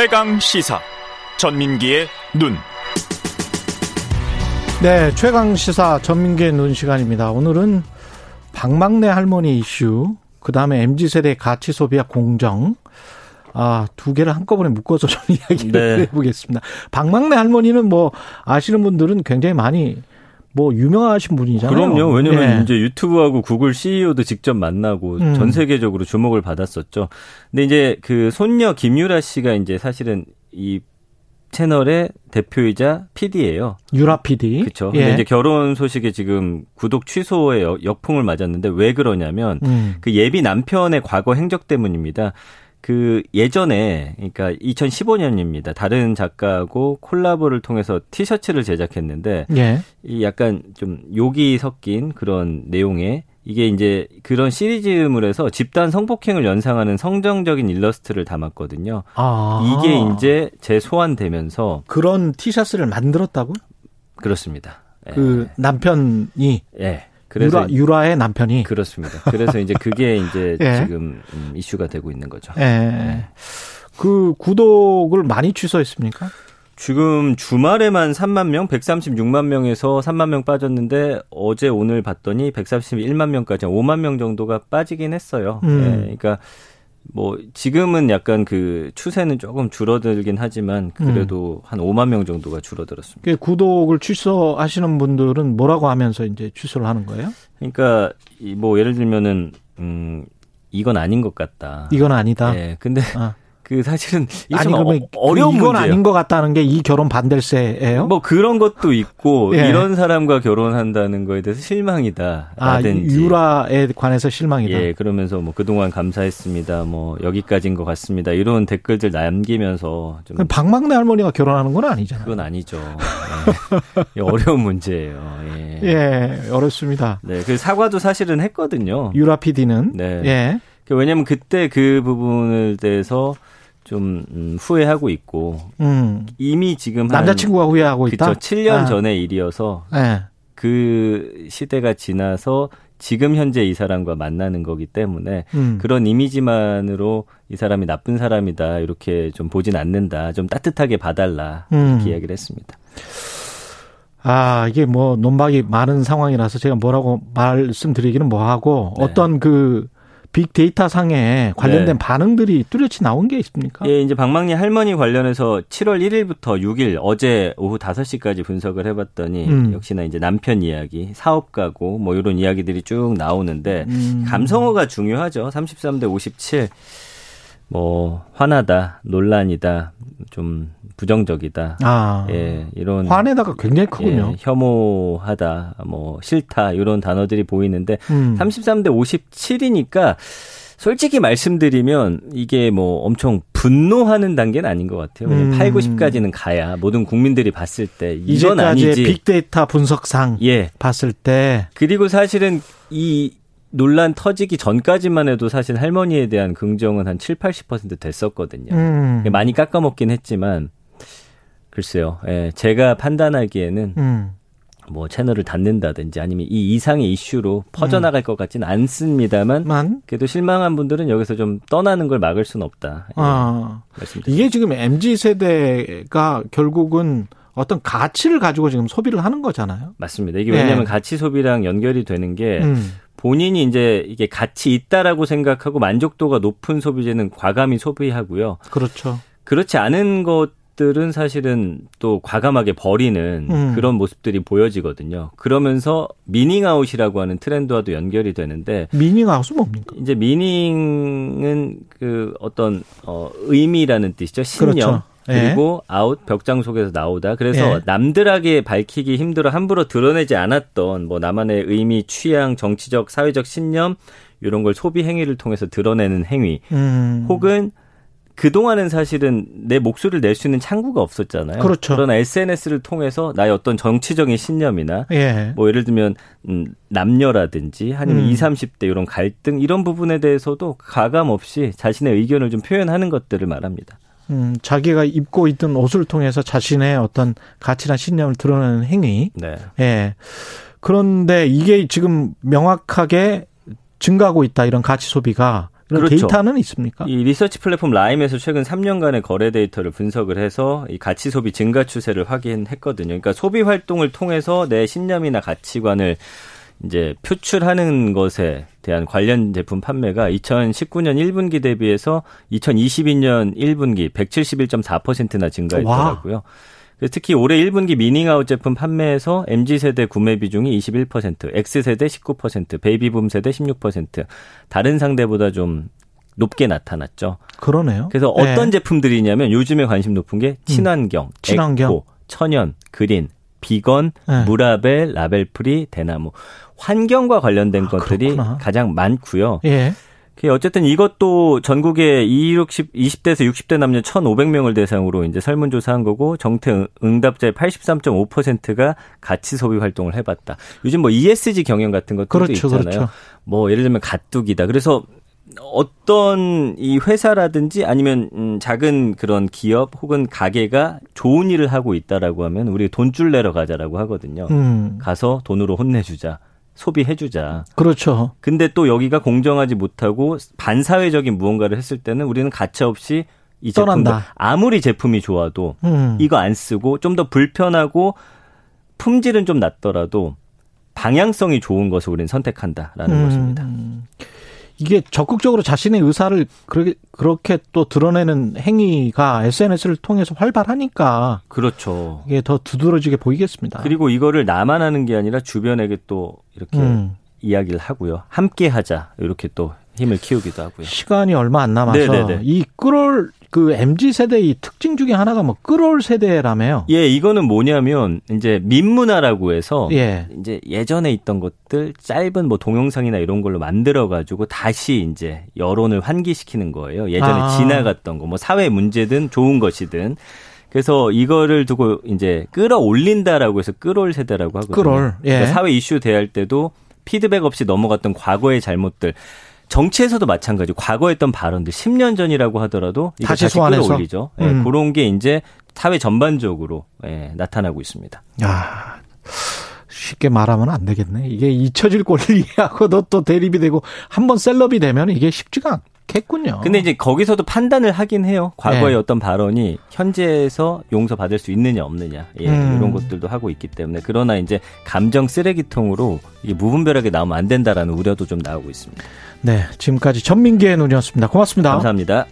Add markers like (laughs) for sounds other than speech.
최강 시사 전민기의 눈. 네, 최강 시사 전민기의 눈 시간입니다. 오늘은 박막내 할머니 이슈, 그 다음에 MZ 세대 가치 소비와 공정, 아, 두 개를 한꺼번에 묶어서 (laughs) 좀 이야기를 네. 해보겠습니다. 박막내 할머니는 뭐 아시는 분들은 굉장히 많이 뭐 유명하신 분이잖아요. 그럼요. 왜냐면 네. 이제 유튜브하고 구글 CEO도 직접 만나고 음. 전 세계적으로 주목을 받았었죠. 근데 이제 그 손녀 김유라 씨가 이제 사실은 이 채널의 대표이자 PD예요. 유라 PD. 그렇죠. 예. 근데 이제 결혼 소식에 지금 구독 취소에 역풍을 맞았는데 왜 그러냐면 음. 그 예비 남편의 과거 행적 때문입니다. 그 예전에 그러니까 2015년입니다. 다른 작가하고 콜라보를 통해서 티셔츠를 제작했는데 예. 이 약간 좀 욕이 섞인 그런 내용의 이게 이제 그런 시리즈물에서 집단 성폭행을 연상하는 성정적인 일러스트를 담았거든요. 아. 이게 이제 재소환되면서 그런 티셔츠를 만들었다고? 그렇습니다. 그 예. 남편이 예. 그래서 유라, 유라 의 남편이 그렇습니다. 그래서 이제 그게 이제 (laughs) 예. 지금 음, 이슈가 되고 있는 거죠. 예. 예. 그 구독을 많이 취소했습니까? 지금 주말에만 3만 명, 136만 명에서 3만 명 빠졌는데 어제 오늘 봤더니 131만 명까지 5만 명 정도가 빠지긴 했어요. 음. 네, 그러니까 뭐 지금은 약간 그 추세는 조금 줄어들긴 하지만 그래도 음. 한 5만 명 정도가 줄어들었습니다. 구독을 취소하시는 분들은 뭐라고 하면서 이제 취소를 하는 거예요? 그러니까 뭐 예를 들면은 음 이건 아닌 것 같다. 이건 아니다. 네, 근데 아. 그 사실은 아니 그러면 어, 려운 이건 문제예요. 아닌 것 같다는 게 이 결혼 반댈세예요? 뭐 그런 것도 있고 (laughs) 예. 이런 사람과 결혼한다는 거에 대해서 실망이다. 아 유라에 관해서 실망이다. 예, 그러면서 뭐 그동안 감사했습니다. 뭐 여기까지인 것 같습니다. 이런 댓글들 남기면서 좀 박막내 할머니가 결혼하는 건 아니잖아요. 그건 아니죠. 예. 어려운 문제예요. 예. 예, 어렵습니다. 네, 그 사과도 사실은 했거든요. 유라 PD는 네. 예. 그 왜냐면 그때 그 부분을 대해서 좀 음, 후회하고 있고 음. 이미 지금 남자친구가 후회하고 있다. 그렇죠. 7년 아. 전의 일이어서 네. 그 시대가 지나서 지금 현재 이 사람과 만나는 거기 때문에 음. 그런 이미지만으로 이 사람이 나쁜 사람이다 이렇게 좀 보진 않는다. 좀 따뜻하게 봐달라 음. 이렇게 이야기를 했습니다. 아 이게 뭐 논박이 많은 상황이라서 제가 뭐라고 말씀드리기는 뭐하고 네. 어떤 그 빅데이터 상에 관련된 네. 반응들이 뚜렷이 나온 게 있습니까? 예, 이제 방망리 할머니 관련해서 7월 1일부터 6일 어제 오후 5시까지 분석을 해봤더니 음. 역시나 이제 남편 이야기, 사업 가고 뭐 이런 이야기들이 쭉 나오는데 음. 감성어가 중요하죠. 33대 57. 뭐 화나다, 논란이다, 좀 부정적이다. 아, 예, 이런 화내다가 굉장히 크군요. 예, 혐오하다, 뭐 싫다 이런 단어들이 보이는데 음. 33대 57이니까 솔직히 말씀드리면 이게 뭐 엄청 분노하는 단계는 아닌 것 같아요. 음. 8, 90까지는 가야 모든 국민들이 봤을 때 이건 아니지. 빅데이터 분석상 예. 봤을 때 그리고 사실은 이 논란 터지기 전까지만 해도 사실 할머니에 대한 긍정은 한 7, 80% 됐었거든요. 음. 많이 깎아먹긴 했지만 글쎄요. 예, 제가 판단하기에는 음. 뭐 채널을 닫는다든지 아니면 이 이상의 이슈로 퍼져나갈 음. 것 같지는 않습니다만 만? 그래도 실망한 분들은 여기서 좀 떠나는 걸 막을 수는 없다. 예, 아, 이게 지금 MZ 세대가 결국은 어떤 가치를 가지고 지금 소비를 하는 거잖아요. 맞습니다. 이게 왜냐하면 네. 가치 소비랑 연결이 되는 게 음. 본인이 이제 이게 가치 있다라고 생각하고 만족도가 높은 소비재는 과감히 소비하고요. 그렇죠. 그렇지 않은 것 것들은 사실은 또 과감하게 버리는 음. 그런 모습들이 보여지거든요. 그러면서 미닝아웃이라고 하는 트렌드와도 연결이 되는데 미닝아웃은 뭡니까? 이제 미닝은 그 어떤 어 의미라는 뜻이죠. 신념. 그렇죠. 예. 그리고 예. 아웃 벽장 속에서 나오다. 그래서 예. 남들에게 밝히기 힘들어 함부로 드러내지 않았던 뭐 나만의 의미, 취향, 정치적, 사회적 신념 이런 걸 소비 행위를 통해서 드러내는 행위. 음. 혹은 그동안은 사실은 내 목소리를 낼 수 있는 창구가 없었잖아요. 그렇죠. 그러나 SNS를 통해서 나의 어떤 정치적인 신념이나 예. 뭐 예를 들면 음 남녀라든지 아니면 음. 20, 30대 이런 갈등 이런 부분에 대해서도 가감 없이 자신의 의견을 좀 표현하는 것들을 말합니다. 음, 자기가 입고 있던 옷을 통해서 자신의 어떤 가치나 신념을 드러내는 행위. 네. 예. 그런데 이게 지금 명확하게 증가하고 있다 이런 가치 소비가 이런 그렇죠. 데이터는 있습니까? 이 리서치 플랫폼 라임에서 최근 3년간의 거래 데이터를 분석을 해서 이 가치 소비 증가 추세를 확인했거든요. 그러니까 소비 활동을 통해서 내 신념이나 가치관을 이제 표출하는 것에 대한 관련 제품 판매가 2019년 1분기 대비해서 2022년 1분기 171.4%나 증가했더라고요. 와. 특히 올해 1분기 meaning out 제품 판매에서 MZ세대 구매 비중이 21%, X세대 19%, 베이비붐 세대 16%, 다른 세대보다 좀 높게 나타났죠. 그러네요. 그래서 네. 어떤 제품들이냐면 요즘에 관심 높은 게 친환경, 음. 친환경, 에코, 천연, green, 비건, 네. 무라벨, label free, 대나무. 환경과 관련된 아, 것들이 그렇구나. 가장 많고요. 예. 어쨌든 이것도 전국에 20, 20대에서 60대 남녀 1,500명을 대상으로 이제 설문조사한 거고 정태 응답자의 83.5%가 가치 소비 활동을 해봤다. 요즘 뭐 ESG 경영 같은 것도 그렇죠, 있잖아요. 그렇죠. 뭐 예를 들면 가뚝이다. 그래서 어떤 이 회사라든지 아니면 음 작은 그런 기업 혹은 가게가 좋은 일을 하고 있다라고 하면 우리 돈줄 내러 가자라고 하거든요. 음. 가서 돈으로 혼내주자. 소비해주자. 그렇죠. 근데 또 여기가 공정하지 못하고 반사회적인 무언가를 했을 때는 우리는 가차 없이 이 제품도 아무리 제품이 좋아도 음. 이거 안 쓰고 좀 더 불편하고 품질은 좀 낮더라도 방향성이 좋은 것을 우리는 선택한다라는 음. 것입니다. 이게 적극적으로 자신의 의사를 그렇게 그렇게 또 드러내는 행위가 SNS를 통해서 활발하니까 그렇죠. 이게 더 두드러지게 보이겠습니다. 그리고 이거를 나만 하는 게 아니라 주변에게 또 이렇게 음. 이야기를 하고요. 함께 하자. 이렇게 또 힘을 키우기도 하고요. 시간이 얼마 안 남아서 네네네. 이 끌을 그 MZ 세대의 특징 중에 하나가 뭐 끌올 세대라며요. 예, 이거는 뭐냐면 이제 민문화라고 해서 예. 이제 예전에 있던 것들 짧은 뭐 동영상이나 이런 걸로 만들어 가지고 다시 이제 여론을 환기시키는 거예요. 예전에 아. 지나갔던 거 뭐 사회 문제든 좋은 것이든 그래서 이거를 두고 이제 끌어올린다라고 해서 끌올 세대라고 하거든요. 끌올. 예. 그러니까 사회 이슈 대할 때도 피드백 없이 넘어갔던 과거의 잘못들 정치에서도 마찬가지. 과거 했던 발언들 10년 전이라고 하더라도 다시, 다시 소환해서 올리죠. 예, 음. 예, 그런 게 이제 사회 전반적으로 예, 나타나고 있습니다. 야. 쉽게 말하면 안 되겠네. 이게 잊혀질 권리하고도 또 대립이 되고 한 번 셀럽이 되면 이게 쉽지가 않겠군요. 근데 이제 거기서도 판단을 하긴 해요. 과거의 네. 어떤 발언이 현재에서 용서받을 수 있느냐 없느냐 예, 음. 이런 것들도 하고 있기 때문에 그러나 이제 감정 쓰레기통으로 이게 무분별하게 나오면 안 된다라는 우려도 좀 나오고 있습니다. 네, 지금까지 전민기의 눈이었습니다. 고맙습니다. 감사합니다.